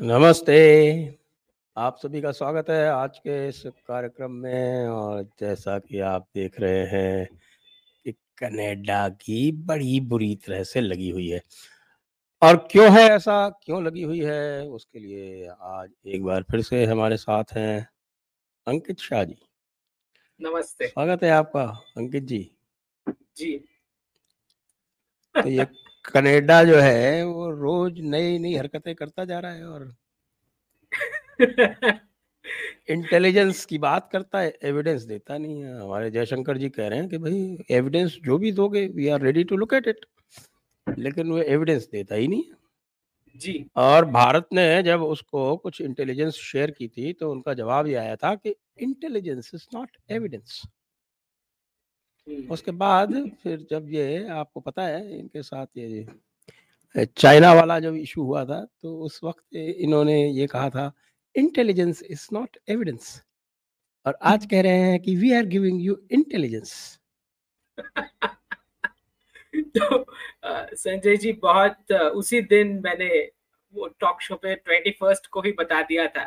नमस्ते। आप सभी का स्वागत है आज के इस कार्यक्रम में और जैसा कि आप देख रहे हैं कि कनाडा की बड़ी बुरी तरह से लगी हुई है। और क्यों है ऐसा क्यों लगी हुई है उसके लिए आज एक बार फिर से हमारे साथ हैं अंकित शाह जी। नमस्ते। स्वागत है आपका अंकित जी। जी। तो ये कनाडा जो है वो रोज नई नई हरकतें करता जा रहा है और इंटेलिजेंस की बात करता है एविडेंस देता नहीं है। हमारे जयशंकर जी कह रहे हैं कि भाई एविडेंस जो भी दोगे we are ready to look at it लेकिन वो एविडेंस देता ही नहीं जी। और भारत ने जब उसको कुछ इंटेलिजेंस शेयर की थी तो उनका जवाब ये आया था कि इंटेलिजेंस इज़ नॉट एविडेंस उसके बाद फिर जब ये आपको पता है इनके साथ ये चाइना वाला जब इशू हुआ था तो उस वक्त इन्होंने ये कहा था इंटेलिजेंस इज़ नॉट एविडेंस और आज कह रहे हैं कि we are giving you intelligence तो संजय जी बहुत उसी दिन मैंने वो टॉक शो पे ट्वेंटी फ़र्स्ट को ही बता दिया था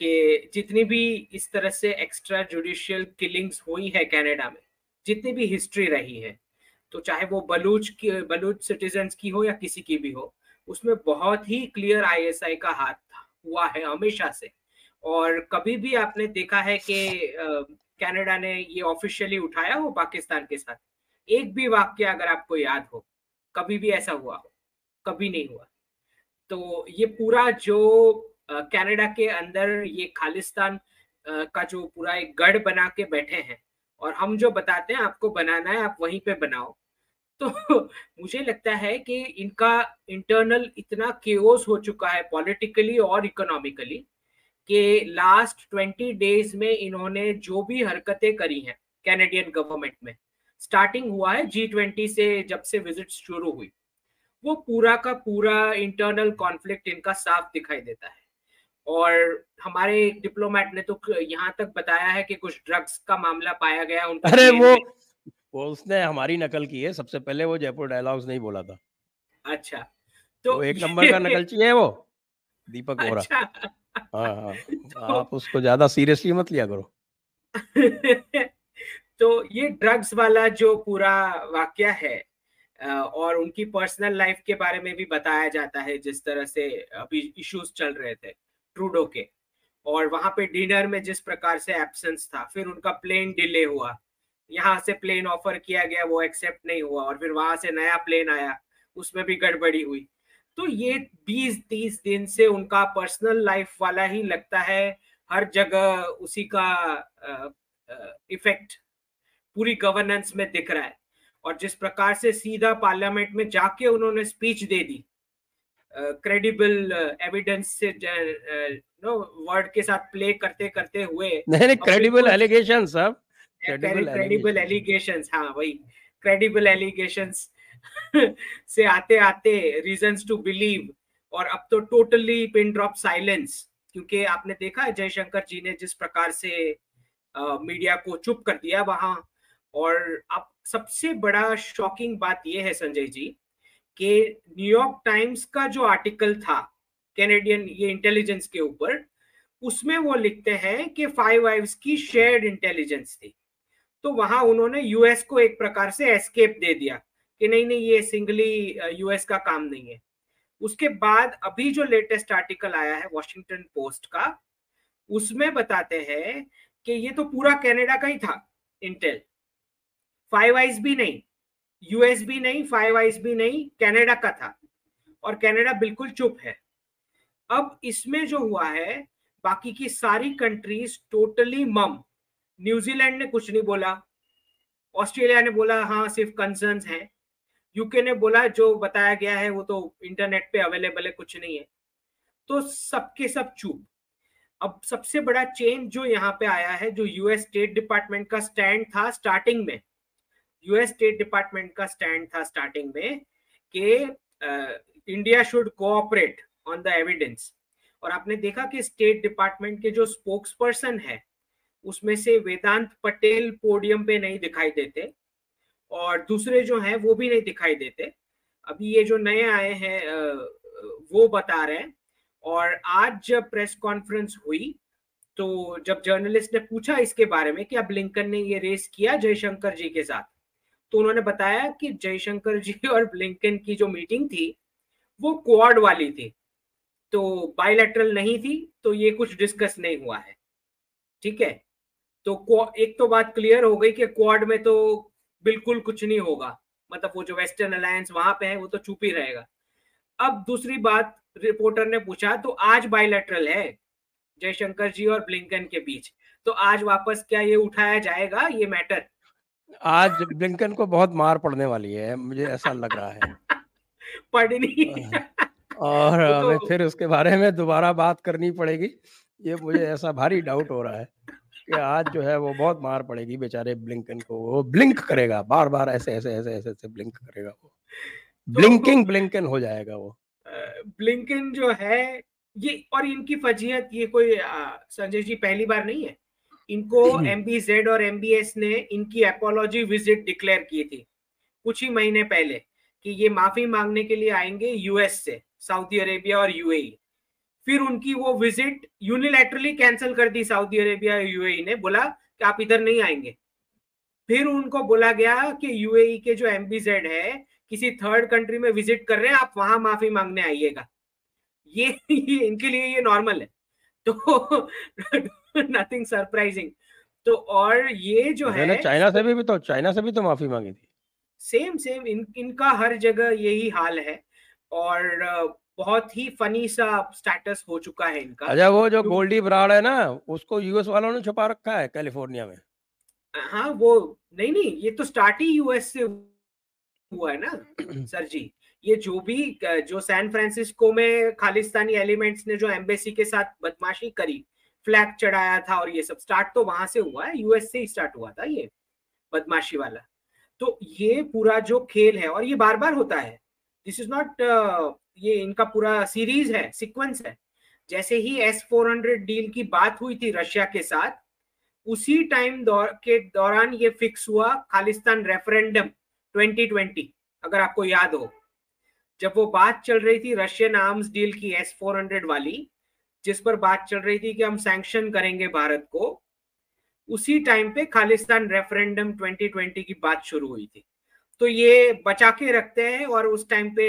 कि जितनी भी इस तरह से एक्स्ट्रा जुडिशियल किलिंग्स हुई है कनाडा में जितनी भी हिस्ट्री रही है तो चाहे वो बलूच की, बलूच सिटीजन की हो या किसी की भी हो, उसमें बहुत ही क्लियर आईएसआई का हाथ हुआ है हमेशा से। और कभी भी आपने देखा है कि कनाडा ने ये ऑफिशियली उठाया हो पाकिस्तान के साथ? एक भी वाक्य अगर आपको याद हो, कभी भी ऐसा हुआ हो, कभी नहीं हुआ। तो ये पूरा जो कनाडा के अंदर ये खालिस्तान का जो पूरा एक गढ़ बना के बैठे हैं और हम जो बताते हैं, आपको बनाना है, आप वहीं पे बनाओ। तो मुझे लगता है कि इनका इंटरनल इतना केओस हो चुका है पॉलिटिकली और इकोनॉमिकली कि लास्ट ट्वेंटी डेज़ में इन्होंने जो भी हरकतें करी हैं कैनेडियन गवर्नमेंट में स्टार्टिंग हुआ है जी ट्वेंटी से जब से विज़िट शुरू हुई, वो पूरा का पूरा इंटरनल कॉन्फ्लिक्ट इनका साफ़ दिखाई देता है। और हमारे डिप्लोमेट ने तो यहाँ तक बताया है कि कुछ ड्रग्स का मामला पाया गया उनका अरे वो वो उसने हमारी नकल की है सबसे पहले वो जयपुर डायलॉग्स नहीं बोला था। अच्छा तो एक नंबर का नकलची है वो दीपक वोरा। अच्छा। हाँ हाँ तो, आप उसको ज़्यादा सीरियसली मत लिया करो। तो ये ड्रग्स वाला जो पूरा वाक्य है और उनकी पर्सनल लाइफ के बारे में भी बताया जाता है जिस तरह से अभी इश्यूज़ चल रहे थे। ट्रूडो के। और वहाँ पे डिनर में जिस प्रकार से एब्सेंस था, फिर उनका प्लेन डिले हुआ। यहाँ से प्लेन ऑफ़र किया गया, वो एक्सेप्ट नहीं हुआ और फिर वहाँ से नया प्लेन आया, उसमें भी गड़बड़ी हुई। तो ये 20-30 दिन से उनका पर्सनल लाइफ वाला ही लगता है, हर जगह उसी का इफ़ेक्ट पूरी गवर्नेंस में दिख रहा है। और जिस प्रकार से सीधा पार्लियामेंट में जाके उन्होंने स्पीच दे दी क्रेडिबल एविडेंस से नो वर्ड के साथ प्ले करते करते हुए नहीं नहीं क्रेडिबल एलिगेशन सब क्रेडिबल एलिगेशन हाँ वही। क्रेडिबल एलिगेशन से आते आते रीजंस टू बिलीव और अब तो टोटली पिन ड्रॉप साइलेंस क्योंकि आपने देखा जयशंकर जी ने जिस प्रकार से मीडिया को चुप कर दिया वहाँ और अब सबसे बड़ा शॉकिंग बात यह है संजय जी कि न्यूयॉर्क टाइम्स का जो आर्टिकल था कैनेडियन ये इंटेलिजेंस के ऊपर, उसमें वो लिखते हैं कि फाइव आइव्स की शेयर्ड इंटेलिजेंस थी। तो वहाँ उन्होंने यूएस को एक प्रकार से एस्केप दे दिया कि नहीं नहीं, ये सिंगली यूएस का काम नहीं है। उसके बाद अभी जो लेटेस्ट आर्टिकल आया है वॉशिंगटन पोस्ट का, उसमें बताते हैं कि ये तो पूरा कनाडा का ही था इंटेल फाइव आइज़ भी नहीं यूएस भी नहीं, फाइव आइज़ भी नहीं, कनाडा का था। और कनाडा बिल्कुल चुप है। अब इसमें जो हुआ है, बाकी की सारी कंट्रीज़ टोटली मम। न्यूजीलैंड ने कुछ नहीं बोला। ऑस्ट्रेलिया ने बोला हाँ सिर्फ़ कंसर्न है। यूके ने बोला, जो बताया गया है, वो तो इंटरनेट पे अवेलेबल है, कुछ नहीं है। तो सबके सब चुप। अब सबसे बड़ा चेंज जो यहाँ पे आया है, जो यूएस स्टेट डिपार्टमेंट का स्टैंड था स्टार्टिंग में यूएस स्टेट डिपार्टमेंट का स्टैंड था स्टार्टिंग में कि India should cooperate on the evidence और आपने देखा कि स्टेट डिपार्टमेंट के जो स्पोक्स पर्सन है, उसमें से वेदांत पटेल पोडियम पे नहीं दिखाई देते और दूसरे जो हैं, वो भी नहीं दिखाई देते। अभी ये जो नए आए हैं वो बता रहे हैं। और आज जब प्रेस कॉन्फ्रेंस हुई तो जब जर्नलिस्ट ने पूछा इसके बारे में कि अब लिंकन ने ये रेस किया जयशंकर जी के साथ तो उन्होंने बताया कि जयशंकर जी और ब्लिंकन की जो मीटिंग थी, वो क्वाड वाली थी। तो बायोलेटरल नहीं थी तो ये कुछ डिस्कस नहीं हुआ है। ठीक है? तो एक तो बात क्लियर हो गई कि क्वाड में तो बिल्कुल कुछ नहीं होगा। मतलब वो जो वेस्टर्न अलायंस वहाँ पे है, वो तो चुप ही रहेगा। अब दूसरी बात रिपोर्टर ने पूछा तो आज बायोलेटरल है जयशंकर जी और ब्लिंकन के बीच। तो आज वापस क्या ये उठाया जाएगा, ये मैटर आज ब्लिंकन को बहुत मार पड़ने वाली है मुझे ऐसा लग रहा है। पड़नी और तो... हमें फिर उसके बारे में दोबारा बात करनी पड़ेगी। ये मुझे ऐसा भारी डाउट हो रहा है कि आज जो है वो बहुत मार पड़ेगी बेचारे ब्लिंकन को। वो ब्लिंक करेगा बार बार ऐसे ऐसे ऐसे ऐसे ऐसे ब्लिंक करेगा वो। ब्लिंकिंग तो, ब्लिंकन हो जाएगा वो। ब्लिंकन जो है ये और इनकी फजीहत ये कोई संजय जी पहली बार नहीं है? इनको एमबीजेड और एमबीएस ने इनकी एपोलॉजी विज़िट डिक्लेयर की थी। कुछ ही महीने पहले कि ये माफ़ी मांगने के लिए आएँगे यूएस से सऊदी अरेबिया और यूएई फिर उनकी वो विज़िट यूनिलैटरली कैंसिल कर दी सऊदी अरेबिया यूएई ने बोला कि आप इधर नहीं आएँगे। फिर उनको बोला गया कि यूएई के जो एमबीजेड है किसी थर्ड कंट्री में विज़िट कर रहे हैं आप वहाँ माफ़ी मांगने आइएगा। ये, ये इनके लिए ये नॉर्मल है। तो नथिंग सरप्राइजिंग तो और ये जो है चाइना से भी तो चाइना से भी तो माफ़ी मांगी थी। सेम सेम इन इनका हर जगह यही हाल है। और बहुत ही फनी सा स्टेटस हो चुका है इनका। अच्छा वो जो गोल्डी ब्राड है ना उसको यूएस वालों ने छुपा रखा है कैलिफ़ोर्निया में। हाँ वो नहीं नहीं ये तो स्टार्ट ही यूएस से हुआ है ना सर जी। ये जो भी जो सैन फ्रांसिस्को में खालिस्तानी एलिमेंट्स ने जो एम्बेसी के साथ बदमाशी करी फ्लैग चढ़ाया था और ये सब स्टार्ट तो वहाँ से हुआ है यूएस से ही स्टार्ट हुआ था ये बदमाशी वाला। तो ये पूरा जो खेल है, और ये बार बार होता है दिस इज़ नॉट ये इनका पूरा सीरीज़ है सिक्वेंस है। जैसे ही एस फोर हंड्रेड डील की बात हुई थी रशिया के साथ, उसी टाइम दौर के दौरान ये फिक्स हुआ खालिस्तान रेफरेंडम 2020 अगर आपको याद हो। जब वो बात चल रही थी रशियन आर्म्स डील की एस फोर हंड्रेड वाली जिस पर बात चल रही थी कि हम सैंक्शन करेंगे भारत को उसी टाइम पे खालिस्तान रेफरेंडम 2020 की बात शुरू हुई थी। तो ये बचा के रखते हैं और उस टाइम पे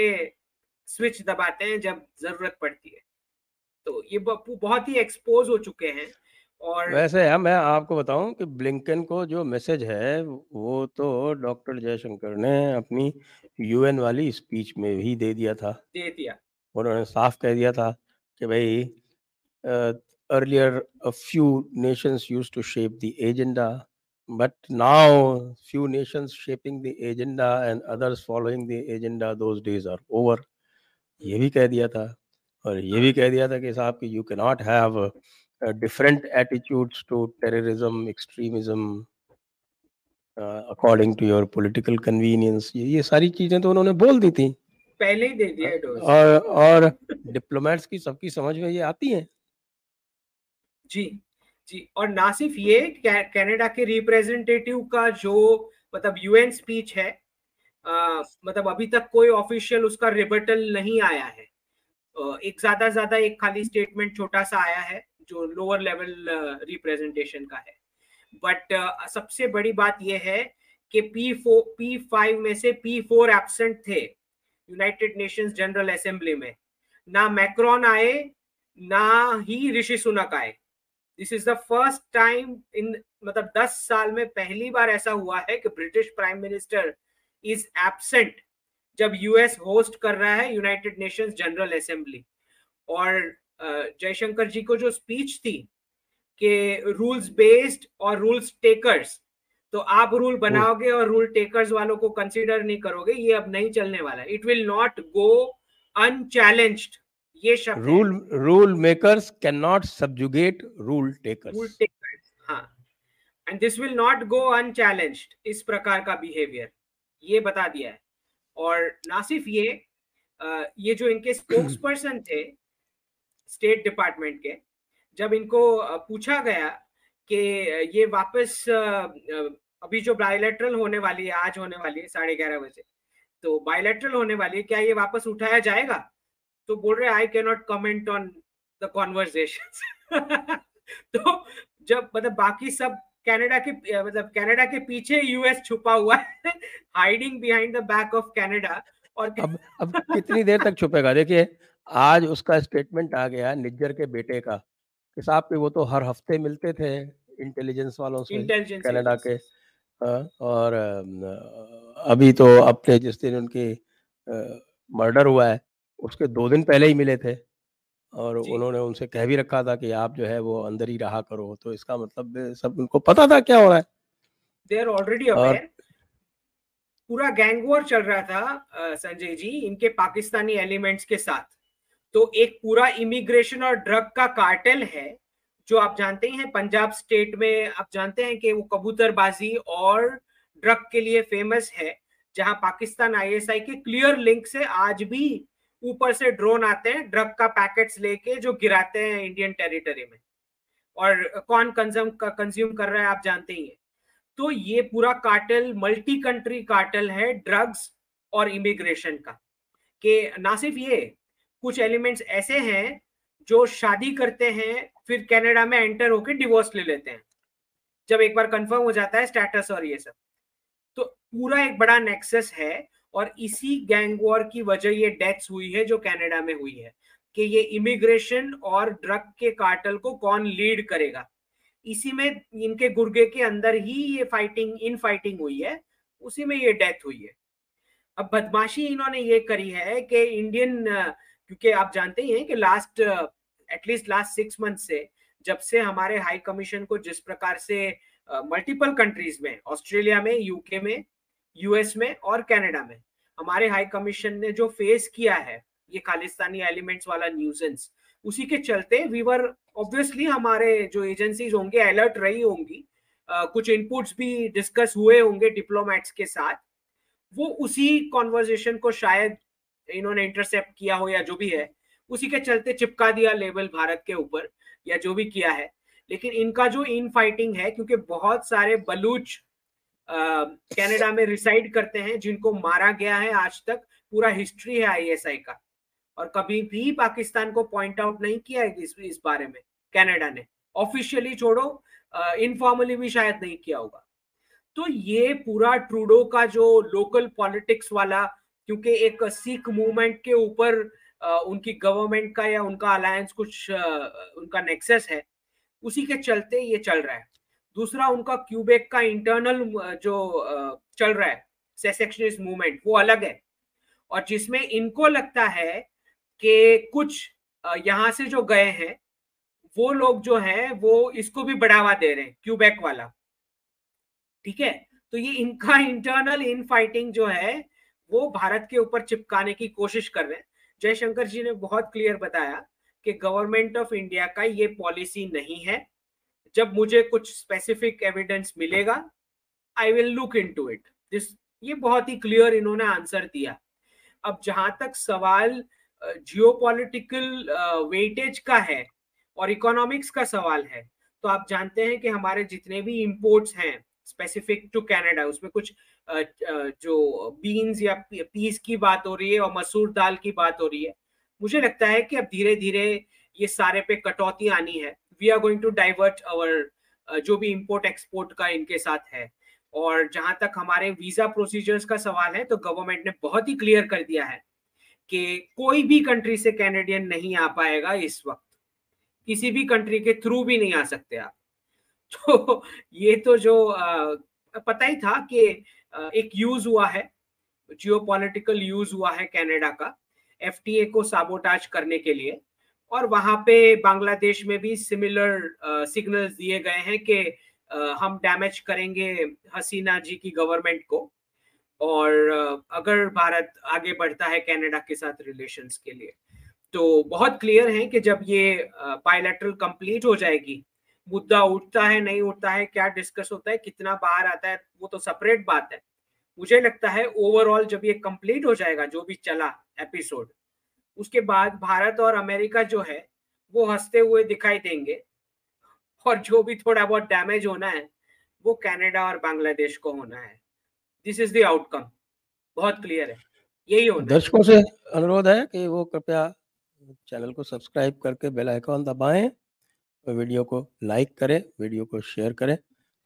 स्विच दबाते हैं जब ज़रूरत पड़ती है। तो ये बहुत ही एक्सपोज हो चुके हैं और वैसे है मैं आपको बताऊँ कि ब्लिंकन को जो मैसेज है वो तो डॉक्टर जयशंकर ने अपनी यूएन वाली स्पीच में भी दे दिया था। दे दिया। उन्होंने साफ़ कह दिया था कि भाई earlier a few nations used to shape the agenda but now few nations shaping the agenda and others following the agenda those days are over. ये भी कह दिया था और ये भी कह दिया था कि साहब कि you can not have different attitudes to terrorism extremism according to your political convenience ये सारी चीज़ें तो उन्होंने बोल दी थी। पहले ही दे दिया और और डिप्लोमेट्स की सबकी समझ में ये आती है। जी जी। और ना सिर्फ़ ये कनाडा के रिप्रेजेंटेटिव का जो मतलब यूएन स्पीच है आ, मतलब अभी तक कोई ऑफिशियल उसका रिबटल नहीं आया है। एक ज़्यादा ज़्यादा एक खाली स्टेटमेंट छोटा सा आया है जो लोअर लेवल रिप्रेजेंटेशन का है। बट सबसे बड़ी बात यह है कि पी फोर पी फाइव में से पी फोर एबसेंट थे यूनाइटेड नेशंस जनरल असेंबली में। ना मैक्रॉन आए ना ही ऋषि सुनक आए। This is the first time in मतलब दस साल में पहली बार ऐसा हुआ है कि British prime minister is absent जब यूएस होस्ट कर रहा है यूनाइटेड नेशंस जनरल असेंबली और जयशंकर जी को जो स्पीच थी कि रूल्स बेस्ड और रूल्स टेकर्स तो आप रूल बनाओगे और रूल टेकर्स वालों को कंसिडर नहीं करोगे ये अब नहीं चलने वाला it will not go unchallenged ये शब्द rule rule makers can not subjugate rule takers rule takers हाँ। And this will not go unchallenged इस प्रकार का बिहेवियर ये बता दिया है। और ना सिर्फ़ ये ये जो इनके स्पोक्स पर्सन थे स्टेट डिपार्टमेंट के जब इनको पूछा गया कि ये वापस अभी जो बायोलेट्रल होने वाली है आज होने वाली है साढ़े ग्यारह बजे तो बायोलेट्रल होने वाली है क्या ये वापस उठाया जाएगा? तो बोल रहे I can not comment on the conversation तो जब मतलब बाकी सब कनाडा के मतलब कनाडा के पीछे यूएस छुपा हुआ है hiding behind the back of Canada और अब अब कितनी देर तक छुपेगा? देखिए आज उसका स्टेटमेंट आ गया निज्जर के बेटे का कि साहब के वो तो हर हफ़्ते मिलते थे इंटेलिजेंस वालों से कनाडा के और अभी तो अपने जिस दिन उनकी मर्डर हुआ है उसके दो दिन पहले ही मिले थे और उन्होंने उनसे कह भी रखा था कि आप जो है वो अंदर ही रहा करो। तो इसका मतलब सब उनको पता था क्या हो रहा है। दे आर ऑलरेडी अवेयर पूरा गैंग वॉर चल रहा था संजय जी इनके पाकिस्तानी एलिमेंट्स के साथ। तो एक पूरा इमिग्रेशन और ड्रग का कार्टेल है जो आप जानते हैं पंजाब स्टेट में आप जानते हैं कि वो कबूतरबाजी और ड्रग के लिए फ़ेमस है जहाँ पाकिस्तान आईएसआई के क्लियर लिंक से आज भी ऊपर से ड्रोन आते हैं, ड्रग का पैकेट्स लेके जो गिराते हैं इंडियन टेरिटरी में। और कौन कंज्यूम कंज्यूम कर रहा है, आप जानते ही हैं। तो ये पूरा कार्टल मल्टी कंट्री कार्टल है ड्रग्स और इमिग्रेशन का। कि ना सिर्फ़ ये, कुछ एलिमेंट्स ऐसे हैं जो शादी करते हैं, फिर कनाडा में एंटर होकर डिवोर्स ले लेते हैं। जब एक बार कंफर्म हो जाता है स्टेटस और ये सब। तो पूरा एक बड़ा नेक्सस है और इसी गैंग वॉर की वजह ये डेथ्स हुई है जो कनाडा में हुई है, कि ये इमिग्रेशन और ड्रग के कार्टल को कौन लीड करेगा? इसी में इनके गुर्गे के अंदर ही ये फाइटिंग इन फाइटिंग हुई है, उसी में ये डेथ हुई है। अब बदमाशी इन्होंने ये करी है कि इंडियन क्योंकि आप जानते ही हैं कि last at least last six month से, जब से हमारे हाई कमीशन को जिस प्रकार से मल्टीपल कंट्रीज़ में ऑस्ट्रेलिया में यूके में यूएस में और कनाडा में। हमारे हाई कमीशन ने जो फेस किया है ये खालिस्तानी एलिमेंट्स वाला न्यूजेंस उसी के चलते वीवर ऑब्वियसली हमारे जो एजेंसीज होंगे अलर्ट रही होंगी। uh, कुछ इनपुट्स भी डिस्कस हुए होंगे डिप्लोमेट्स के साथ। वो उसी कॉन्वर्जेशन को शायद इन्होंने इंटरसेप्ट किया हो या जो भी है उसी के चलते चिपका दिया लेबल भारत के ऊपर या जो भी किया है। लेकिन इनका जो इन फाइटिंग है क्योंकि बहुत सारे बलूच कनाडा में रिसाइड करते हैं जिनको मारा गया है आज तक पूरा हिस्ट्री है आईएसआई का। और कभी भी पाकिस्तान को पॉइंट आउट नहीं किया है इस, इस बारे में कनाडा ने। ऑफिशियली छोड़ो इनफॉर्मली भी शायद नहीं किया होगा। तो ये पूरा ट्रूडो का जो लोकल पॉलिटिक्स वाला क्योंकि एक सिख मूवमेंट के ऊपर उनकी गवर्नमेंट का या उनका अलायंस कुछ उनका नेक्सेस है उसी के चलते ये चल रहा है। दूसरा उनका क्यूबेक का इंटरनल जो चल रहा है सेसेक्शनिस्ट मूवमेंट वो अलग है। और जिसमें इनको लगता है कि कुछ यहाँ से जो गए हैं, वो लोग जो हैं, वो इसको भी बढ़ावा दे रहे हैं, क्यूबेक वाला। ठीक है? तो ये इनका इंटरनल इन फाइटिंग जो है, वो भारत के ऊपर चिपकाने की कोशिश कर रहे हैं। जयशंकर जी ने बहुत क्लियर बताया कि गवर्नमेंट ऑफ़ इंडिया का ये पॉलिसी नहीं है। जब मुझे कुछ स्पेसिफिक एविडेंस मिलेगा I will look into it this ये बहुत ही क्लियर इन्होंने आंसर दिया। अब जहाँ तक सवाल जियोपॉलिटिकल वेटेज का है और इकोनॉमिक्स का सवाल है तो आप जानते हैं कि हमारे जितने भी इंपोर्ट्स हैं स्पेसिफिक टू कनाडा उसमें कुछ जो बीन्स या पीस की बात हो रही है और मसूर दाल की बात हो रही है, मुझे लगता है कि अब धीरे धीरे ये सारे पे कटौती आनी है। We are going to divert our जो भी इंपोर्ट एक्सपोर्ट का इनके साथ है। और जहाँ तक हमारे वीज़ा प्रोसीजर्स का सवाल है तो गवर्नमेंट ने बहुत ही क्लियर कर दिया है कि कोई भी कंट्री से कैनेडियन नहीं आ पाएगा इस वक्त। किसी भी कंट्री के थ्रू भी नहीं आ सकते आप। तो ये तो जो आ, पता ही था कि एक यूज़ हुआ है जियो यूज़ हुआ है कनाडा का एफ़ को साबोटाज करने के लिए। और वहाँ पे बांग्लादेश में भी सिमिलर सिग्नल्स दिए गए हैं कि हम डैमेज करेंगे हसीना जी की गवर्नमेंट को। और अगर भारत आगे बढ़ता है कनाडा के साथ रिलेशंस के लिए तो बहुत क्लियर है कि जब ये बायोलेटरल कंप्लीट हो जाएगी, मुद्दा उठता है, नहीं उठता है, क्या डिस्कस होता है, कितना बाहर आता है, वो तो सेपरेट बात है। मुझे लगता है ओवरऑल जब ये कंप्लीट हो जाएगा, जो भी चला एपिसोड उसके बाद भारत और अमेरिका जो है, वो हँसते हुए दिखाई देंगे। और जो भी थोड़ा बहुत डैमेज होना है, वो कनाडा और बांग्लादेश को होना है। दिस इज़ द आउटकम बहुत क्लियर है। यही होना दर्शकों से अनुरोध है कि वो कृपया चैनल को सब्सक्राइब करके बेल आइकॉन दबाएँ, वीडियो को लाइक करें, वीडियो को शेयर करें।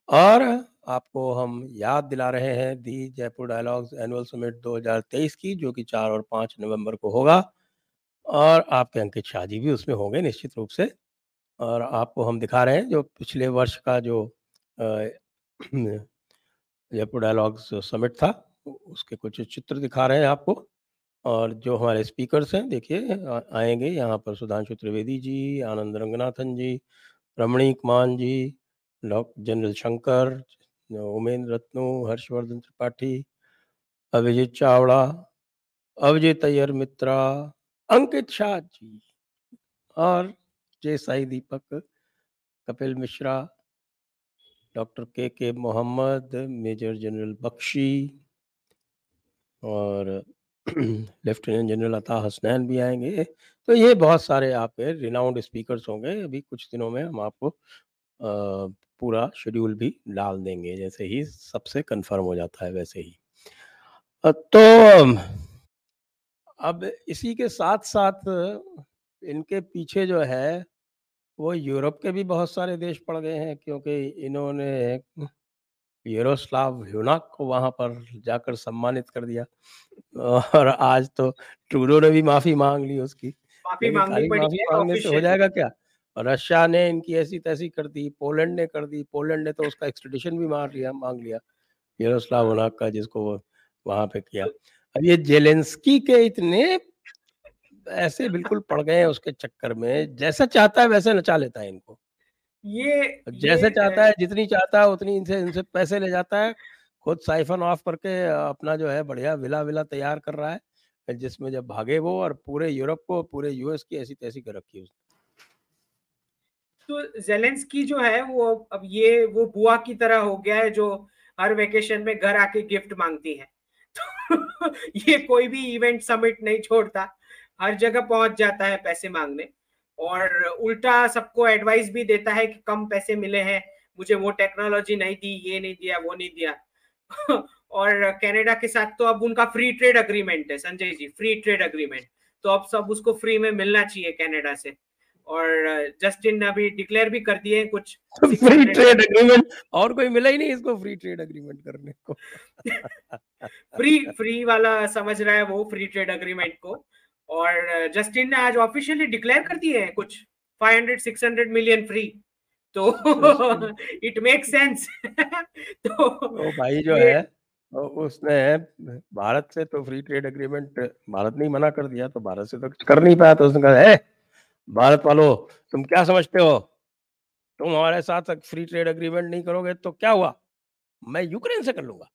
और आपको हम याद दिला रहे हैं the Jaipur Dialogues annual summit 2023 की, जो कि 4 और 5 नवंबर को होगा। और आपके अंकित शाह जी भी उसमें होंगे निश्चित रूप से। और आपको हम दिखा रहे हैं जो पिछले वर्ष का जो जयपुर डायलॉग्स समिट था, उसके कुछ चित्र दिखा रहे हैं आपको। और जो हमारे स्पीकर्स हैं, देखिए आएँगे यहाँ पर सुधांशु त्रिवेदी जी, आनंद रंगनाथन जी रमणीक मान जी जनरल शंकर, उमेंद्र रत्नू, हर्षवर्धन त्रिपाठी, अभिजीत चावड़ा, अभिजीत अय्यर मित्रा अंकित शाह जी और Jai Sai Deepak, Kapil Mishra, doctor K K Mohammed, major general Bakshi और लेफ्टिनेंट जनरल अता हसनैन भी आएँगे। तो ये बहुत सारे आपके रिनाउंड स्पीकर्स होंगे। अभी कुछ दिनों में हम आपको पूरा शेड्यूल भी डाल देंगे। जैसे ही सबसे कंफर्म हो जाता है, वैसे ही। तो अब इसी के साथ साथ इनके पीछे जो है वो यूरोप के भी बहुत सारे देश पड़ गए हैं क्योंकि इन्होंने यूरोस्लाव ह्यूनाक को वहाँ पर जाकर सम्मानित कर दिया। और आज तो ट्रूडो ने भी माफ़ी मांग ली उसकी। माफ़ी मांगनी पड़ी माफ़ी मांगने से हो जाएगा क्या? रशिया ने इनकी ऐसी तैसी कर दी पोलैंड ने कर दी पोलैंड ने तो उसका एक्सट्रेडिशन भी मार लिया मांग लिया यूरोस्लाव ह्यूनाक का जिसको वहाँ पे किया। अब ये जेलेंस्की के इतने ऐसे बिल्कुल पड़ गए हैं उसके चक्कर में जैसा चाहता है वैसे नचा लेता है इनको। ये जैसे ये, चाहता है जितनी चाहता है उतनी इनसे इनसे पैसे ले जाता है खुद साइफन ऑफ़ करके अपना जो है बढ़िया विला विला तैयार कर रहा है जिसमें जब भागे वो और पूरे यूरोप को पूरे यूएस की ऐसी तैसी कर रखी उसने। तो जेलेंस्की जो है वो अब ये वो बुआ की तरह हो गया है जो हर वेकेशन में घर आके गिफ्ट मांगती है। तो ये कोई भी इवेंट समिट नहीं छोड़ता। हर जगह पहुँच जाता है पैसे मांगने और उल्टा सबको एडवाइस भी देता है कि कम पैसे मिले हैं, मुझे वो टेक्नोलॉजी नहीं दी, ये नहीं दिया, वो नहीं दिया। और कनाडा के साथ तो अब उनका फ्री ट्रेड अग्रीमेंट है, Sanjay ji free trade agreement तो अब सब उसको फ्री में मिलना चाहिए कनाडा से। और जस्टिन ने अभी डिक्लेयर भी कर दिए कुछ फ्री ट्रेड अग्रीमेंट और कोई मिला ही नहीं इसको फ्री ट्रेड अग्रीमेंट करने को। फ्री फ्री वाला समझ रहा है वो फ्री ट्रेड अग्रीमेंट को। और जस्टिन ने आज ऑफिशियली डिक्लेयर कर दिए हैं कुछ 500 600 मिलियन फ्री तो इट मेक सेंस तो ओ भाई जो है उसने भारत से तो फ्री ट्रेड एग्रीमेंट भारत ने मना कर दिया तो भारत से तो कुछ कर नहीं पाया तो उसने कहा है भारत वालों तुम क्या समझते हो? तुम हमारे साथ फ्री ट्रेड एग्रीमेंट नहीं करोगे तो क्या हुआ? मैं यूक्रेन से कर लूँगा।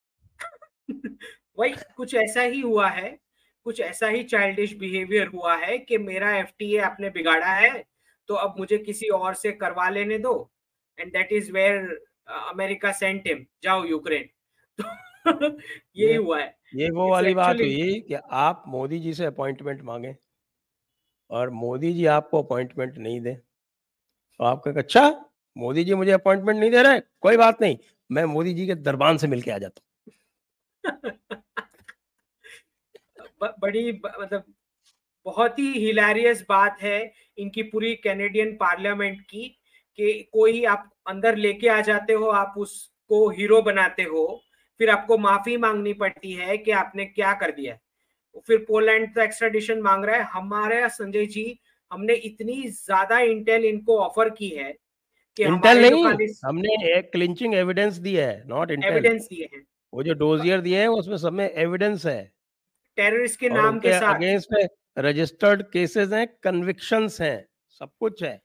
वही कुछ ऐसा ही हुआ है कुछ ऐसा ही चाइल्डिश बिहेवियर हुआ है कि मेरा एफटीए आपने बिगाड़ा है तो अब मुझे किसी और से करवा लेने दो and that is where America sent him जाओ यूक्रेन तो यही हुआ है। ये वो वाली actually... बात हुई कि आप मोदी जी से अपॉइंटमेंट मांगे। और मोदी जी आपको अपॉइंटमेंट नहीं दे। तो आप कहें अच्छा मोदी जी मुझे अपॉइंटमेंट नहीं दे रहे कोई बात नहीं, मैं मोदी जी के दरबान से मिलके आ जाता हूँ। बड़ी मतलब बहुत ही हिलारियस बात है इनकी पूरी कैनेडियन पार्लियामेंट की कि कोई आप अंदर लेके आ जाते हो, आप उसको हीरो बनाते हो, फिर आपको माफ़ी मांगनी पड़ती है कि आपने क्या कर दिया फिर पोलैंड तो एक्स्ट्राडिशन मांग रहा है। हमारे संजय जी हमने इतनी ज़्यादा इंटेल इनको ऑफ़र की है कि इंटेल नहीं हमने एक क्लिंचिंग एविडेंस दिया है नॉट इंटेल एविडेंस दिए हैं। वो जो डोजियर दिए हैं उसमें सब में एविडेंस है। टेररिस्ट के नाम के साथ। अगेंस्ट रजिस्टर्ड केसेस हैं कन्विक्शंस हैं सब कुछ है।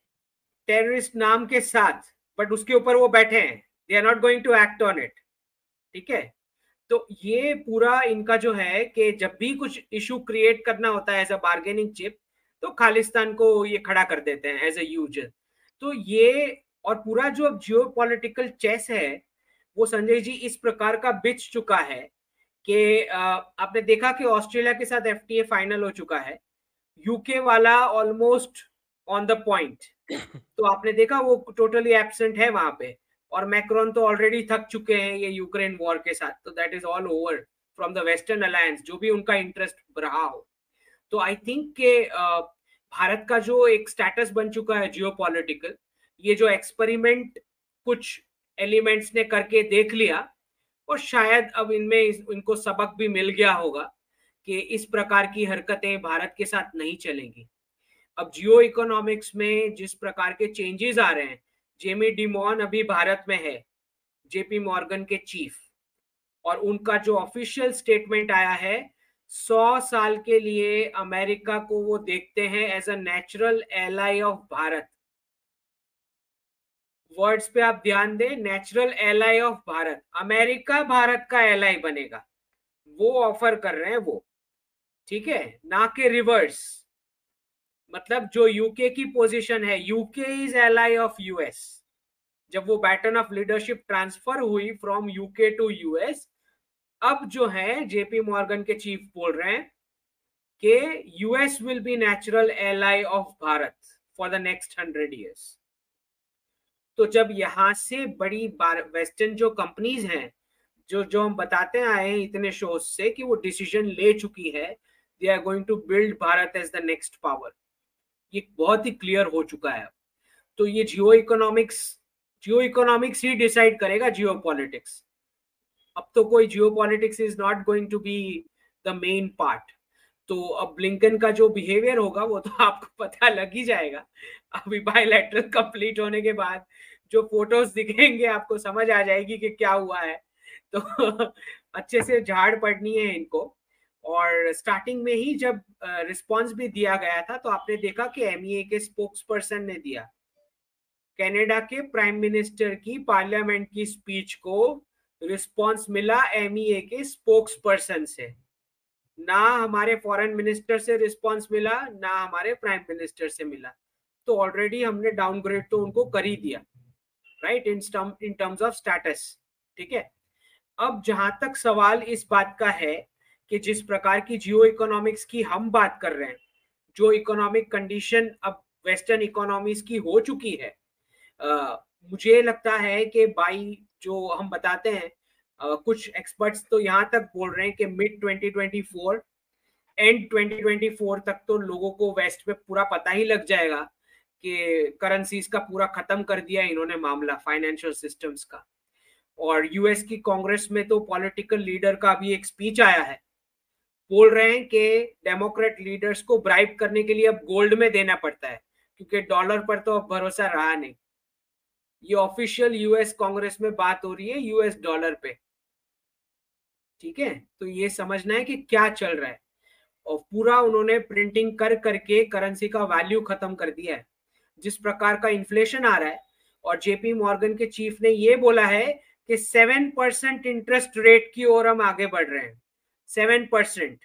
टेररिस्ट नाम के साथ बट उसके ऊपर वो बैठे हैं। They are not going to act on it ठीक है? तो ये पूरा इनका जो है कि जब भी कुछ इशू क्रिएट करना होता है एज अ बार्गेनिंग चिप तो खालिस्तान को ये खड़ा कर देते हैं एज अ यूज़ तो ये और पूरा जो अब जियो पॉलिटिकल चेस है वो संजय जी इस प्रकार का बिच चुका है कि आपने देखा कि ऑस्ट्रेलिया के साथ एफटीए फाइनल हो चुका है। यूके वाला ऑलमोस्ट ऑन द पॉइंट तो आपने देखा वो टोटली एबसेंट है वहाँ पे। और मैक्रोन तो ऑलरेडी थक चुके हैं ये यूक्रेन वॉर के साथ तो that is all over from the western alliance जो भी उनका इंटरेस्ट रहा हो। तो आई थिंक के भारत का जो एक स्टेटस बन चुका है जियो ये जो एक्सपेरिमेंट कुछ एलिमेंट्स ने करके देख लिया, और शायद अब इनमें इनको सबक भी मिल गया होगा कि इस प्रकार की हरकतें भारत के साथ नहीं चलेंगी। अब जियो इकोनॉमिक्स में जिस प्रकार के चेंजेस आ रहे हैं जेमी डिमोन अभी भारत में है, जेपी मॉर्गन के चीफ, और उनका जो ऑफिशियल स्टेटमेंट आया है, सौ साल के लिए अमेरिका को वो देखते हैं as a natural ally of Bharat. Words पे आप ध्यान दें natural ally of Bharat, America Bharat का एलाई बनेगा। वो ऑफ़र कर रहे हैं वो, ठीक है? ना के रिवर्स मतलब जो यूके की पोजीशन है UK is ally of US जब वो बैटन ऑफ़ लीडरशिप ट्रांसफ़र हुई फ्रॉम यूके टू यूएस अब जो है जेपी मॉर्गन के चीफ बोल रहे हैं कि US will be natural ally of Bharat for the next hundred years तो जब यहाँ से बड़ी वेस्टर्न जो कंपनीज़ हैं, जो जो हम बताते आए हैं इतने शोज़ से कि वो डिसीज़न ले चुकी है they are going to build Bharat as the next power ये बहुत ही क्लियर हो चुका है तो ये जियो इकोनॉमिक्स जियो इकोनॉमिक्स ही डिसाइड करेगा जियो पॉलिटिक्स अब तो कोई geo politics is not going to be the main part तो अब ब्लिंकन का जो बिहेवियर होगा, वो तो आपको पता लग ही जाएगा। अभी बायोलेटरल कंप्लीट होने के बाद जो फ़ोटोज़ दिखेंगे, आपको समझ आ जाएगी कि क्या हुआ है। तो अच्छे से झाड़ पड़नी है इनको। और स्टार्टिंग में ही जब रिस्पॉन्स भी दिया गया था तो आपने देखा कि एमईए e के स्पोक्स पर्सन ने दिया। कनाडा के प्राइम मिनिस्टर की पार्लियामेंट की स्पीच को रिस्पॉन्स मिला एमईए e के स्पोक्स पर्सन से। ना हमारे फॉरेन मिनिस्टर से रिस्पॉन्स मिला, ना हमारे प्राइम मिनिस्टर से मिला। तो ऑलरेडी हमने डाउनग्रेड तो उनको कर ही दिया right in in terms of status ठीक है? अब जहाँ तक सवाल इस बात का है कि जिस प्रकार की जियो इकोनॉमिक्स की हम बात कर रहे हैं जो इकोनॉमिक कंडीशन अब वेस्टर्न इकोनॉमीज की हो चुकी है आ, मुझे लगता है कि बाई जो हम बताते हैं आ, कुछ एक्सपर्ट्स तो यहाँ तक बोल रहे हैं कि मिड 2024 एंड 2024 तक तो लोगों को वेस्ट में पूरा पता ही लग जाएगा कि करेंसीज का पूरा खत्म कर दिया इन्होंने मामला फाइनेंशियल सिस्टम्स का। और यूएस की कांग्रेस में तो पॉलिटिकल लीडर का भी एक स्पीच आया है बोल रहे हैं कि डेमोक्रेट लीडर्स को ब्राइब करने के लिए अब गोल्ड में देना पड़ता है, क्योंकि डॉलर पर तो अब भरोसा रहा नहीं। ये ऑफिशियल यूएस कांग्रेस में बात हो रही है यूएस डॉलर पे। ठीक है? तो ये समझना है कि क्या चल रहा है। और पूरा उन्होंने प्रिंटिंग कर करके करेंसी का वैल्यू खत्म कर दिया है। जिस प्रकार का इन्फ्लेशन आ रहा है, और जेपी मॉर्गन के चीफ ने ये बोला है कि सेवन परसेंट इंटरेस्ट रेट की ओर हम आगे बढ़ रहे हैं। Seven percent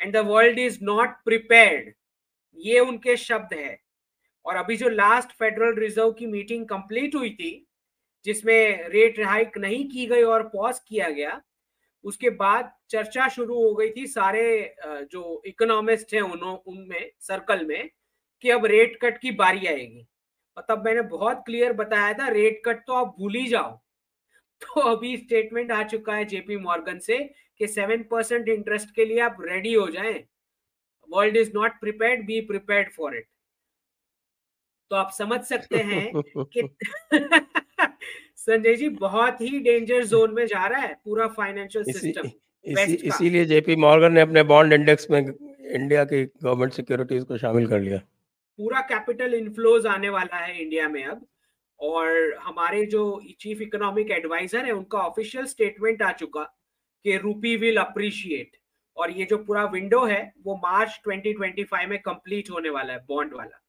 and the world is not prepared ये उनके शब्द है। और अभी जो लास्ट फेडरल रिज़र्व की मीटिंग कंप्लीट हुई थी, जिसमें रेट हाइक नहीं की गई और पॉज किया गया, उसके बाद चर्चा शुरू हो गई थी सारे जो इकोनॉमिस्ट हैं उन्हों, उनमें सर्कल में, कि अब रेट कट की बारी आएगी। और तब मैंने बहुत क्लियर बताया था रेट कट तो आप भूल ही जाओ। तो अभी स्टेटमेंट आ चुका है जेपी मॉर्गन से कि सेवन परसेंट इंटरेस्ट के लिए आप रेडी हो जाएँ। World is not prepared be prepared for it तो आप समझ सकते हैं कि संजय जी बहुत ही डेंजर जोन में जा रहा है पूरा फाइनेंशियल सिस्टम इसी, इसीलिए जेपी मॉर्गन ने अपने बॉन्ड इंडेक्स में इंडिया की गवर्नमेंट सिक्योरिटीज को शामिल कर लिया। पूरा कैपिटल इनफ्लोज आने वाला है इंडिया में अब और हमारे जो चीफ इकोनॉमिक एडवाइजर है उनका ऑफिशियल स्टेटमेंट आ चुका। कि रूपी विल अप्रिशिएट और ये जो पूरा विंडो है वो मार्च 2025 में कंप्लीट होने वाला है बॉन्ड वाला।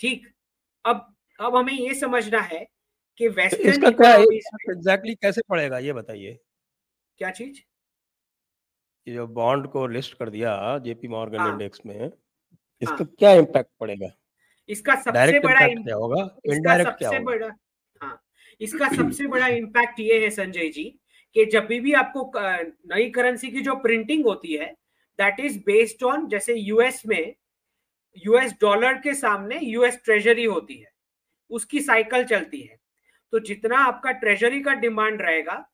ठीक? अब अब हमें ये समझना है कि वेस्टर्न इसका क्या एग्जैक्टली कैसे पड़ेगा ये बताइए। क्या चीज़? ये जो बॉन्ड को लिस्ट कर दिया जेपी मॉर्गन इंडेक्स में इसका हाँ. क्या इम्पैक्ट पड़ेगा? इसका सबसे बड़ा क्या होगा? इनडायरेक्ट क्या होगा? बड़ा हाँ। इसका सबसे बड़ा इम्पैक्ट ये है संजय जी कि जब भी आपको नई करेंसी की जो प्रिंटिंग होती है दैट इज़ बेस्ड ऑन जैसे यूएस में यूएस डॉलर के सामने यूएस ट्रेजरी होती है, उसकी साइकिल चलती है। तो जितना आपका ट्रेजरी का डिमांड रहेगा,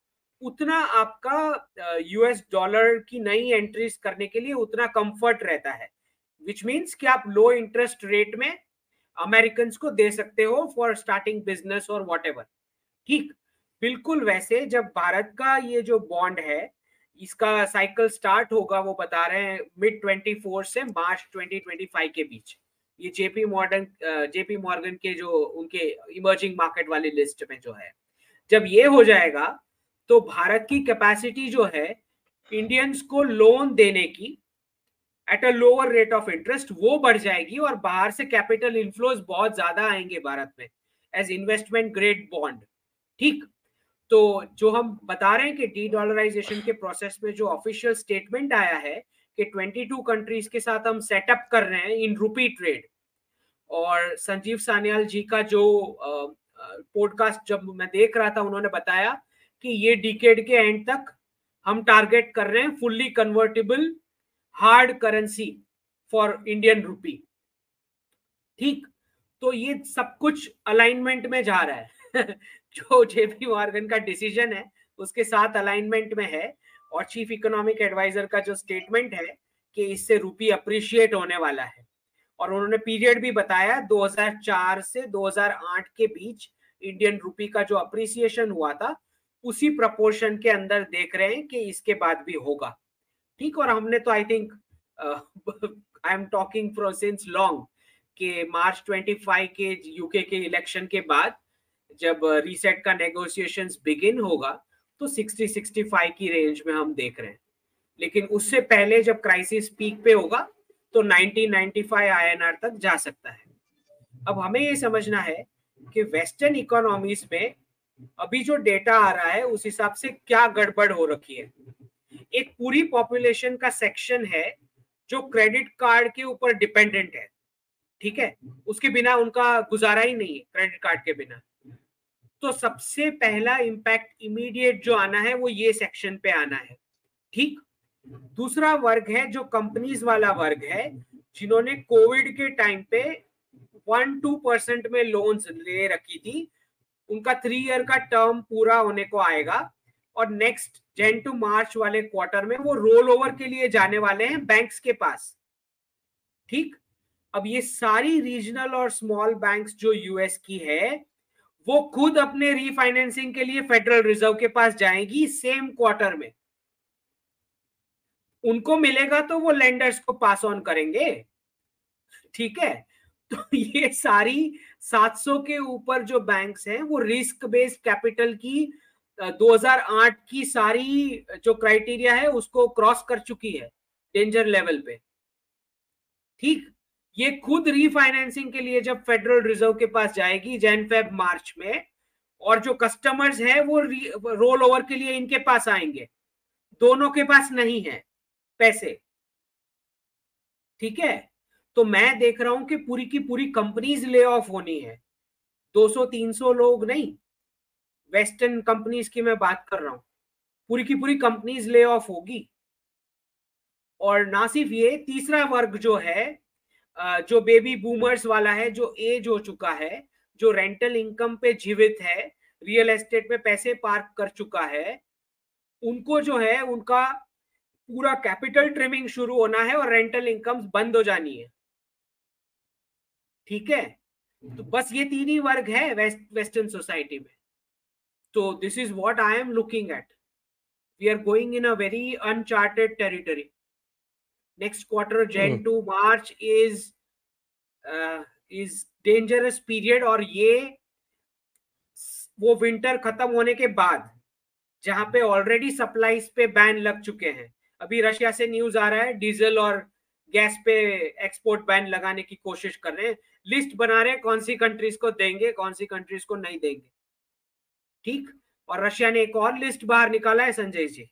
उतना आपका यूएस डॉलर की नई एंट्रीज करने के लिए उतना कंफर्ट रहता है। विच मीन्स कि आप लो इंटरेस्ट रेट में अमेरिकन को दे सकते हो फॉर स्टार्टिंग बिज़नेस और वॉट ठीक? बिल्कुल वैसे जब भारत का ये जो बॉन्ड है, इसका साइकिल स्टार्ट होगा, वो बता रहे हैं मिड 24 से मार्च 2025 के बीच। ये जेपी मॉर्डन जेपी मॉर्गन के जो, उनके इमर्जिंग मार्केट वाली लिस्ट में जो है। जब ये हो जाएगा तो भारत की कैपेसिटी जो है इंडियंस को लोन देने की at a lower rate of interest वो बढ़ जाएगी और बाहर से कैपिटल इनफ्लोज बहुत ज़्यादा आएँगे भारत में एज इन्वेस्टमेंट ग्रेड बॉन्ड ठीक? तो जो हम बता रहे हैं कि डी डॉलराइजेशन के प्रोसेस में जो ऑफिशियल स्टेटमेंट आया है कि 22 कंट्रीज़ के साथ हम सेटअप कर रहे हैं इन रूपी ट्रेड और संजीव सान्याल जी का जो पॉडकास्ट जब मैं देख रहा था, उन्होंने बताया कि ये डिकेड के एंड तक हम टारगेट कर रहे हैं fully convertible hard currency for Indian rupee ठीक? तो ये सब कुछ अलाइनमेंट में जा रहा है। जो जेपी मॉर्गन का डिसीज़न है, उसके साथ अलाइनमेंट में है और चीफ इकोनॉमिक एडवाइजर का जो स्टेटमेंट है कि इससे रूपी अप्रिशिएट होने वाला है। और उन्होंने पीरियड भी बताया 2004 से 2008 के बीच इंडियन रूपी का जो अप्रिसिएशन हुआ था, उसी प्रपोर्शन के अंदर देख रहे हैं कि इसके बाद भी होगा। ठीक, और हमने तो I think I am talking since long के मार्च 25 के यूके के इलेक्शन के बाद जब रीसेट का नेगोशिएशन बिगिन होगा तो 60 65 की रेंज में हम देख रहे हैं। लेकिन उससे पहले जब क्राइसिस पीक पे होगा तो 1995 आईएनआर तक जा सकता है। अब हमें ये समझना है कि वेस्टर्न इकोनॉमीज में अभी जो डेटा आ रहा है, उस हिसाब से क्या गड़बड़ हो रखी है। एक पूरी पॉपुलेशन का सेक्शन है जो क्रेडिट कार्ड के ऊपर डिपेंडेंट है। ठीक है? उसके बिना उनका गुजारा ही नहीं है क्रेडिट कार्ड के बिना। तो सबसे पहला इंपैक्ट इमीडिएट जो आना है, वो ये सेक्शन पे आना है। ठीक? दूसरा वर्ग है, जो कंपनीज़ वाला वर्ग है, जिन्होंने कोविड के टाइम पे वन टू परसेंट में लोन्स ले रखी थी। उनका थ्री ईयर का टर्म पूरा होने को आएगा और नेक्स्ट जैन टू मार्च वाले क्वार्टर में वो रोल ओवर के लिए जाने वाले हैं बैंक्स के पास। ठीक? अब ये सारी रीजनल और स्मॉल बैंक्स जो यूएस की है वो खुद अपने रीफाइनेंसिंग के लिए फेडरल रिज़र्व के पास जाएगी सेम क्वार्टर में। उनको मिलेगा तो वो लेंडर्स को पास ऑन करेंगे। ठीक है? तो ये सारी 700 के ऊपर जो बैंक्स हैं, वो रिस्क बेस्ड कैपिटल की 2008 की सारी जो क्राइटेरिया है, उसको क्रॉस कर चुकी है डेंजर लेवल पे। ठीक? ये खुद रीफाइनेंसिंग के लिए जब फेडरल रिज़र्व के पास जाएगी जैन फेब मार्च में, और जो कस्टमर्स है, वो रोल ओवर के लिए इनके पास आएँगे। दोनों के पास नहीं है पैसे। ठीक है? तो मैं देख रहा हूँ कि पूरी की पूरी कंपनीज़ ले ऑफ़ होनी है। 200-300 लोग नहीं। वेस्टर्न कंपनीज़ की मैं बात कर रहा हूँ। पूरी की पूरी कंपनीज़ ले ऑफ़ होगी। और ना सिर्फ़ ये, तीसरा वर्ग जो है जो बेबी बूमर्स वाला है, जो एज हो चुका है, जो रेंटल इनकम पे जीवित है रियल एस्टेट में पैसे पार्क कर चुका है, उनको जो है, उनका पूरा कैपिटल ट्रिमिंग शुरू होना है और रेंटल इनकम बंद हो जानी है ठीक है तो बस ये तीन ही वर्ग है वेस्ट वेस्टर्न सोसाइटी में So this is what I am looking at. We are going in a very uncharted territory. Next quarter, Jan mm. to March is uh, is dangerous period और ये वो विंटर खत्म होने के बाद जहाँ पे ऑलरेडी सप्लाईज पे बैन लग चुके हैं। अभी रशिया से न्यूज़ आ रहा है डीजल और गैस पे एक्सपोर्ट बैन लगाने की कोशिश कर रहे हैं। लिस्ट बना रहे हैं कौन सी कंट्रीज़ को देंगे कौन सी कंट्रीज़ को नहीं देंगे। ठीक? और रशिया ने एक और लिस्ट बाहर निकाला है संजय जी।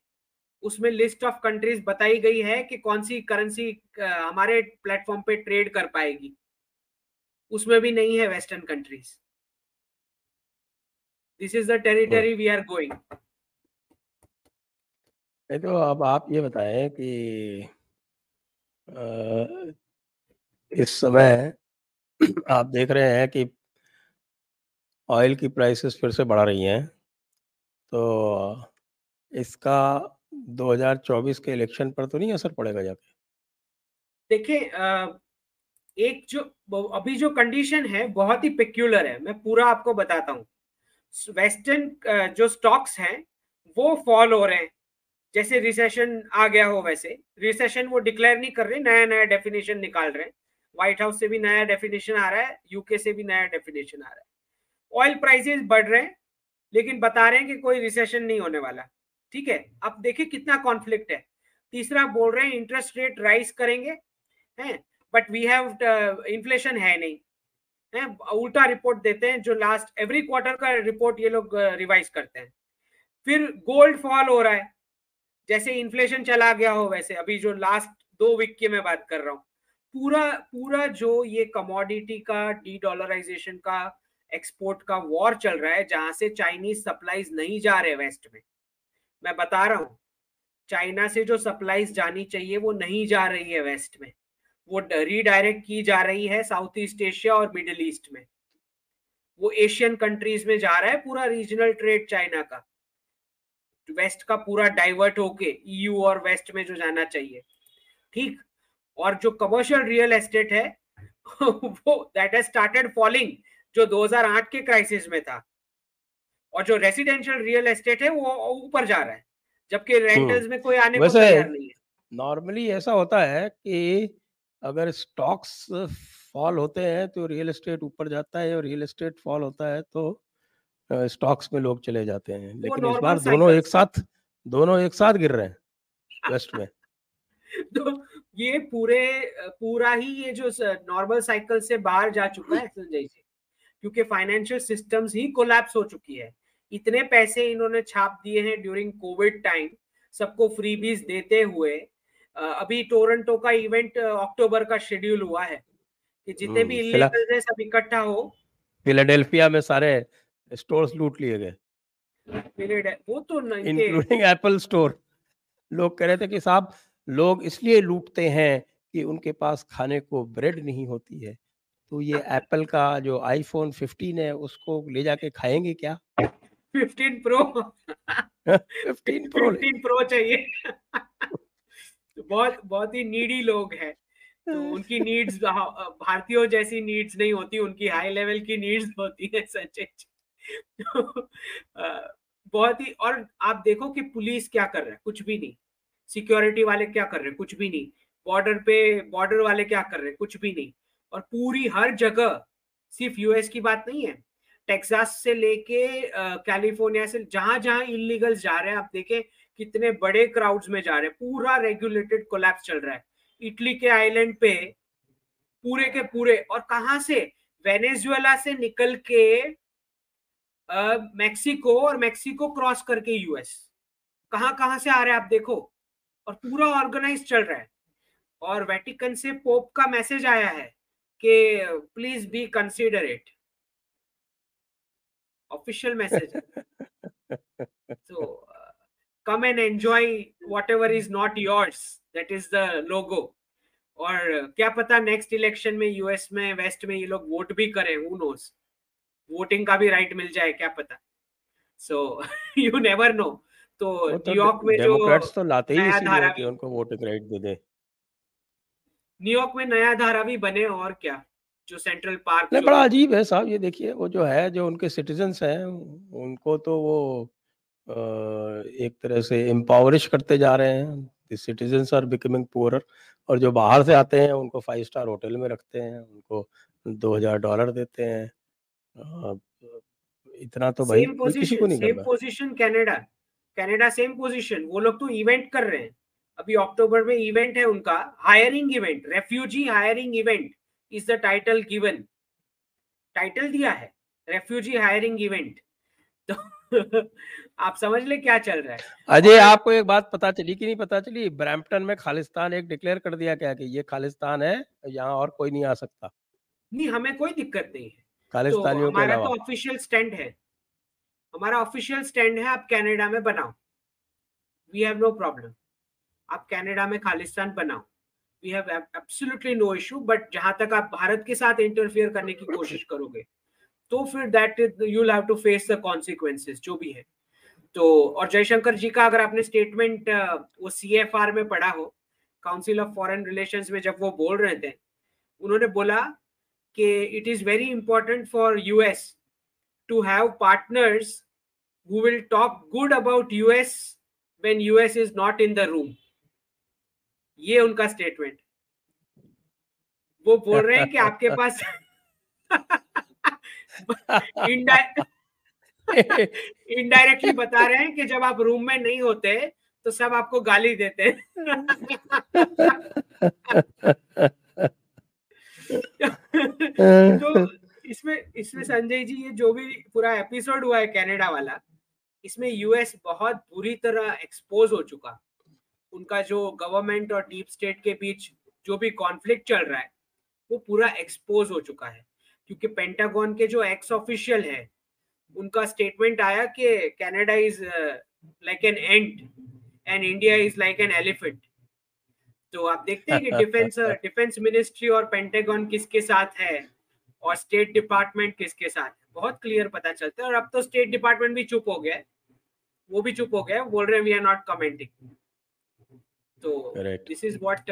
उसमें लिस्ट ऑफ़ कंट्रीज़ बताई गई है कि कौन सी करेंसी हमारे प्लेटफॉर्म पे ट्रेड कर पाएगी। उसमें भी नहीं है western countries this is the territory we are going तो अब आप ये बताएँ कि इस समय आप देख रहे हैं कि ऑयल की प्राइसेस फिर से बढ़ा रही हैं। तो इसका 2024 के इलेक्शन पर तो नहीं असर पड़ेगा जाके? देखिए एक जो अभी जो कंडीशन है, बहुत ही पिक्यूलर है। मैं पूरा आपको बताता हूँ। वेस्टर्न जो स्टॉक्स हैं, वो फॉल हो रहे हैं। जैसे रिसेशन आ गया हो वैसे। रिसेशन वो डिक्लेयर नहीं कर रहे नया नया डेफिनेशन निकाल रहे हैं। व्हाइट हाउस से भी नया डेफिनेशन आ रहा है यूके से भी नया डेफिनेशन आ रहा है। ऑयल प्राइसेस बढ़ रहे हैं, लेकिन बता रहे हैं कि कोई रिसेशन नहीं होने वाला। ठीक है? अब देखिए कितना कॉन्फ्लिक्ट है। तीसरा बोल रहे हैं इंटरेस्ट रेट राइज करेंगे हैं? बट वी हैव इन्फ्लेशन है नहीं है? उल्टा रिपोर्ट देते हैं जो लास्ट एवरी क्वार्टर का रिपोर्ट ये लोग रिवाइज uh, करते हैं। फिर गोल्ड फॉल हो रहा है जैसे इन्फ्लेशन चला गया हो वैसे। अभी जो लास्ट दो वीक की मैं बात कर रहा हूँ पूरा पूरा जो ये कमोडिटी का डी डॉलराइजेशन का एक्सपोर्ट का वॉर चल रहा है जहाँ से चाइनीज़ सप्लाईज नहीं जा रहे वेस्ट में। मैं बता रहा हूँ, चाइना से जो सप्लाईज जानी चाहिए वो नहीं जा रही है वेस्ट में। वो रीडायरेक्ट की जा रही है साउथ ईस्ट एशिया और मिडिल ईस्ट में। वो एशियन कंट्रीज़ में जा रहा है पूरा रीजनल ट्रेड चाइना का। वेस्ट का पूरा डाइवर्ट होके ईयू और वेस्ट में जो जाना चाहिए। ठीक? और जो कमर्शियल रियल एस्टेट है, वो दैट हैज़ स्टार्टेड फॉलिंग जो 2008 के क्राइसिस में था। और जो रेसिडेंशियल रियल एस्टेट है वो ऊपर जा रहा है। जबकि रेंटल्स हम्म। में कोई आने को तैयार नहीं है। नॉर्मली ऐसा होता है कि अगर स्टॉक्स फॉल होते हैं तो रियल एस्टेट ऊपर जाता है और रियल एस्टेट फॉल होता है तो स्टॉक्स में लोग चले जाते हैं। लेकिन इस बार दोनों एक साथ दोनों एक साथ गिर रहे हैं वेस्ट में। तो ये पूरे पूरा ही ये जो नॉर्मल साइकिल से बाहर जा चुका है संजय जी क्योंकि फाइनेंशियल सिस्टम्स ही कोलैप्स हो चुकी है। इतने पैसे इन्होंने छाप दिए हैं ड्यूरिंग कोविड टाइम सबको फ्रीबीज देते हुए अभी टोरंटो का इवेंट अक्टूबर का शेड्यूल हुआ है कि जितने भी इलीगल हम्म, है सब इकट्ठा हो। फिलाडेल्फिया में सारे स्टोर्स लूट लिए गए। वो तो इंक्लूडिंग एप्पल स्टोर लोग कह रहे थे कि साहब लोग इसलिए लूटते हैं कि उनके पास खाने को ब्रेड नहीं होती है। तो ये एप्पल का जो आईफोन 15 है उसको ले जाके खाएँगे क्या? 15 प्रो 15 प्रो 15 प्रो चाहिए। तो बहुत बहुत ही नीडी लोग हैं। तो उनकी नीड्स भारतीयों जैसी नीड्स नहीं होती उनकी हाई लेवल की नीड्स होती है सच तो, बहुत ही और आप देखो कि पुलिस क्या कर रहा है कुछ भी नहीं। सिक्योरिटी वाले क्या कर रहे हैं कुछ भी नहीं। बॉर्डर पे बॉर्डर वाले क्या कर रहे हैं कुछ भी नहीं। और पूरी हर जगह सिर्फ़ यूएस की बात नहीं है। टेक्सास से लेके कैलिफ़ोर्निया से, जहाँ जहाँ इलीगल जा रहे हैं, आप देखें कितने बड़े क्राउड्स में जा रहे हैं। पूरा रेगुलेटेड कोलैप्स चल रहा है। इटली के आइलैंड पे, पूरे के पूरे। और कहा से? वेनेजुएला से निकल के मैक्सिको और मैक्सिको क्रॉस करके यूएस। कहाँ कहाँ से आ रहे हैं आप देखो। और पूरा ऑर्गेनाइज चल रहा है। और वेटिकन से पोप का मैसेज आया है कि, please be considerate. Official message so uh, come and enjoy whatever is not yours that is the logo. और क्या पता नेक्स्ट इलेक्शन में यूएस में वेस्ट में ये लोग वोट भी करें हु नोस वोटिंग का भी राइट मिल जाए क्या पता सो यू नेवर नो तो न्यूयॉर्क में जो तो लाते ही इसीलिए कि उनको वोटिंग राइट दे दे। न्यूयॉर्क में नया धारा भी बने और क्या? जो सेंट्रल पार्क नहीं बड़ा अजीब है साहब ये देखिए वो जो है जो उनके सिटीजन्स हैं उनको तो वो एक तरह से एम्पावरिश करते जा रहे हैं। सिटीजन्स आर बिकमिंग पुअरर और जो बाहर से आते हैं उनको फाइव स्टार होटल में रखते हैं उनको दो हज़ार डॉलर देते हैं। इतना तो भाई किसी को नहीं same position Canada Canada same position वो लोग तो इवेंट कर रहे हैं। अभी अक्टूबर में इवेंट है उनका hiring event refugee hiring event is the title given title दिया है रेफ्यूजी हायरिंग इवेंट तो आप समझ ले क्या चल रहा है। अजय आपको एक बात पता चली कि नहीं पता चली? ब्रैम्पटन में खालिस्तान एक डिक्लेयर कर दिया क्या कि ये खालिस्तान है यहाँ और कोई नहीं आ सकता। नहीं हमें कोई दिक्कत नहीं है। खालिस्तानियों तो हमारा तो ऑफिशियल स्टैंड है। हमारा ऑफिशियल स्टैंड है आप कनाडा में बनाओ। वी हैव नो प्रॉब्लम आप कनाडा में खालिस्तान बनाओ। We have absolutely no issue but जहाँ तक आप भारत के साथ इंटरफियर करने की कोशिश करोगे तो फिर that you have to face the consequences जो भी है तो और जयशंकर जी का अगर आपने स्टेटमेंट वो CFR में पढ़ा हो काउंसिल ऑफ़ फॉरेन रिलेशंस में जब वो बोल रहे थे, उन्होंने बोला कि it is very important for US to have partners who will talk good about US when US is not in the room. ये उनका स्टेटमेंट वो बोल रहे हैं कि आपके पास इनडायरेक्टली बता रहे हैं कि जब आप रूम में नहीं होते तो सब आपको गाली देते हैं। तो इसमें इसमें संजय जी ये जो भी पूरा एपिसोड हुआ है कनाडा वाला इसमें यूएस बहुत बुरी तरह एक्सपोज हो चुका। उनका जो गवर्नमेंट और डीप स्टेट के बीच जो भी कॉन्फ्लिक्ट चल रहा है वो पूरा एक्सपोज हो चुका है। क्योंकि पेंटागॉन के जो एक्स ऑफिशियल है उनका स्टेटमेंट आया कि Canada is like an ant and India is like an elephant तो आप देखते हैं कि डिफेंस डिफेंस मिनिस्ट्री और पेंटागन किसके साथ है और स्टेट डिपार्टमेंट किसके साथ है? बहुत क्लियर पता चलता है। और अब तो स्टेट डिपार्टमेंट भी चुप हो गया वो भी चुप हो गया बोल रहे हैं वी आर नॉट कमेंटिंग तो this is what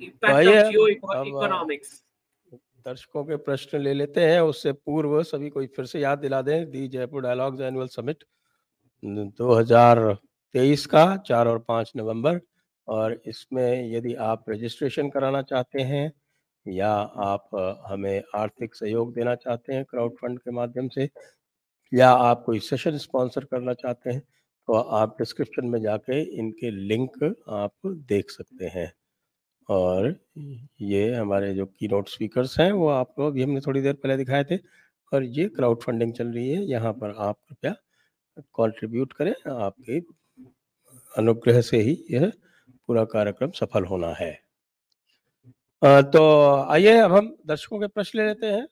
impact of geo economics दर्शकों के प्रश्न ले लेते हैं उससे पूर्व सभी को फिर से याद दिला दें the Jaipur dialogues annual summit 2023 का 4 और 5 नवंबर और इसमें यदि आप रजिस्ट्रेशन कराना चाहते हैं या आप हमें आर्थिक सहयोग देना चाहते हैं क्राउड फंड के माध्यम से या आप कोई सेशन स्पॉन्सर करना चाहते हैं तो आप डिस्क्रिप्शन में जाके इनके लिंक आप देख सकते हैं। और ये हमारे जो की नोट स्पीकर्स हैं, वो आपको अभी हमने थोड़ी देर पहले दिखाए थे। और ये क्राउड फंडिंग चल रही है। यहाँ पर आप कृपया कंट्रीब्यूट करें। आपके अनुग्रह से ही यह पूरा कार्यक्रम सफल होना है। तो आइए अब हम दर्शकों के प्रश्न ले लेते हैं।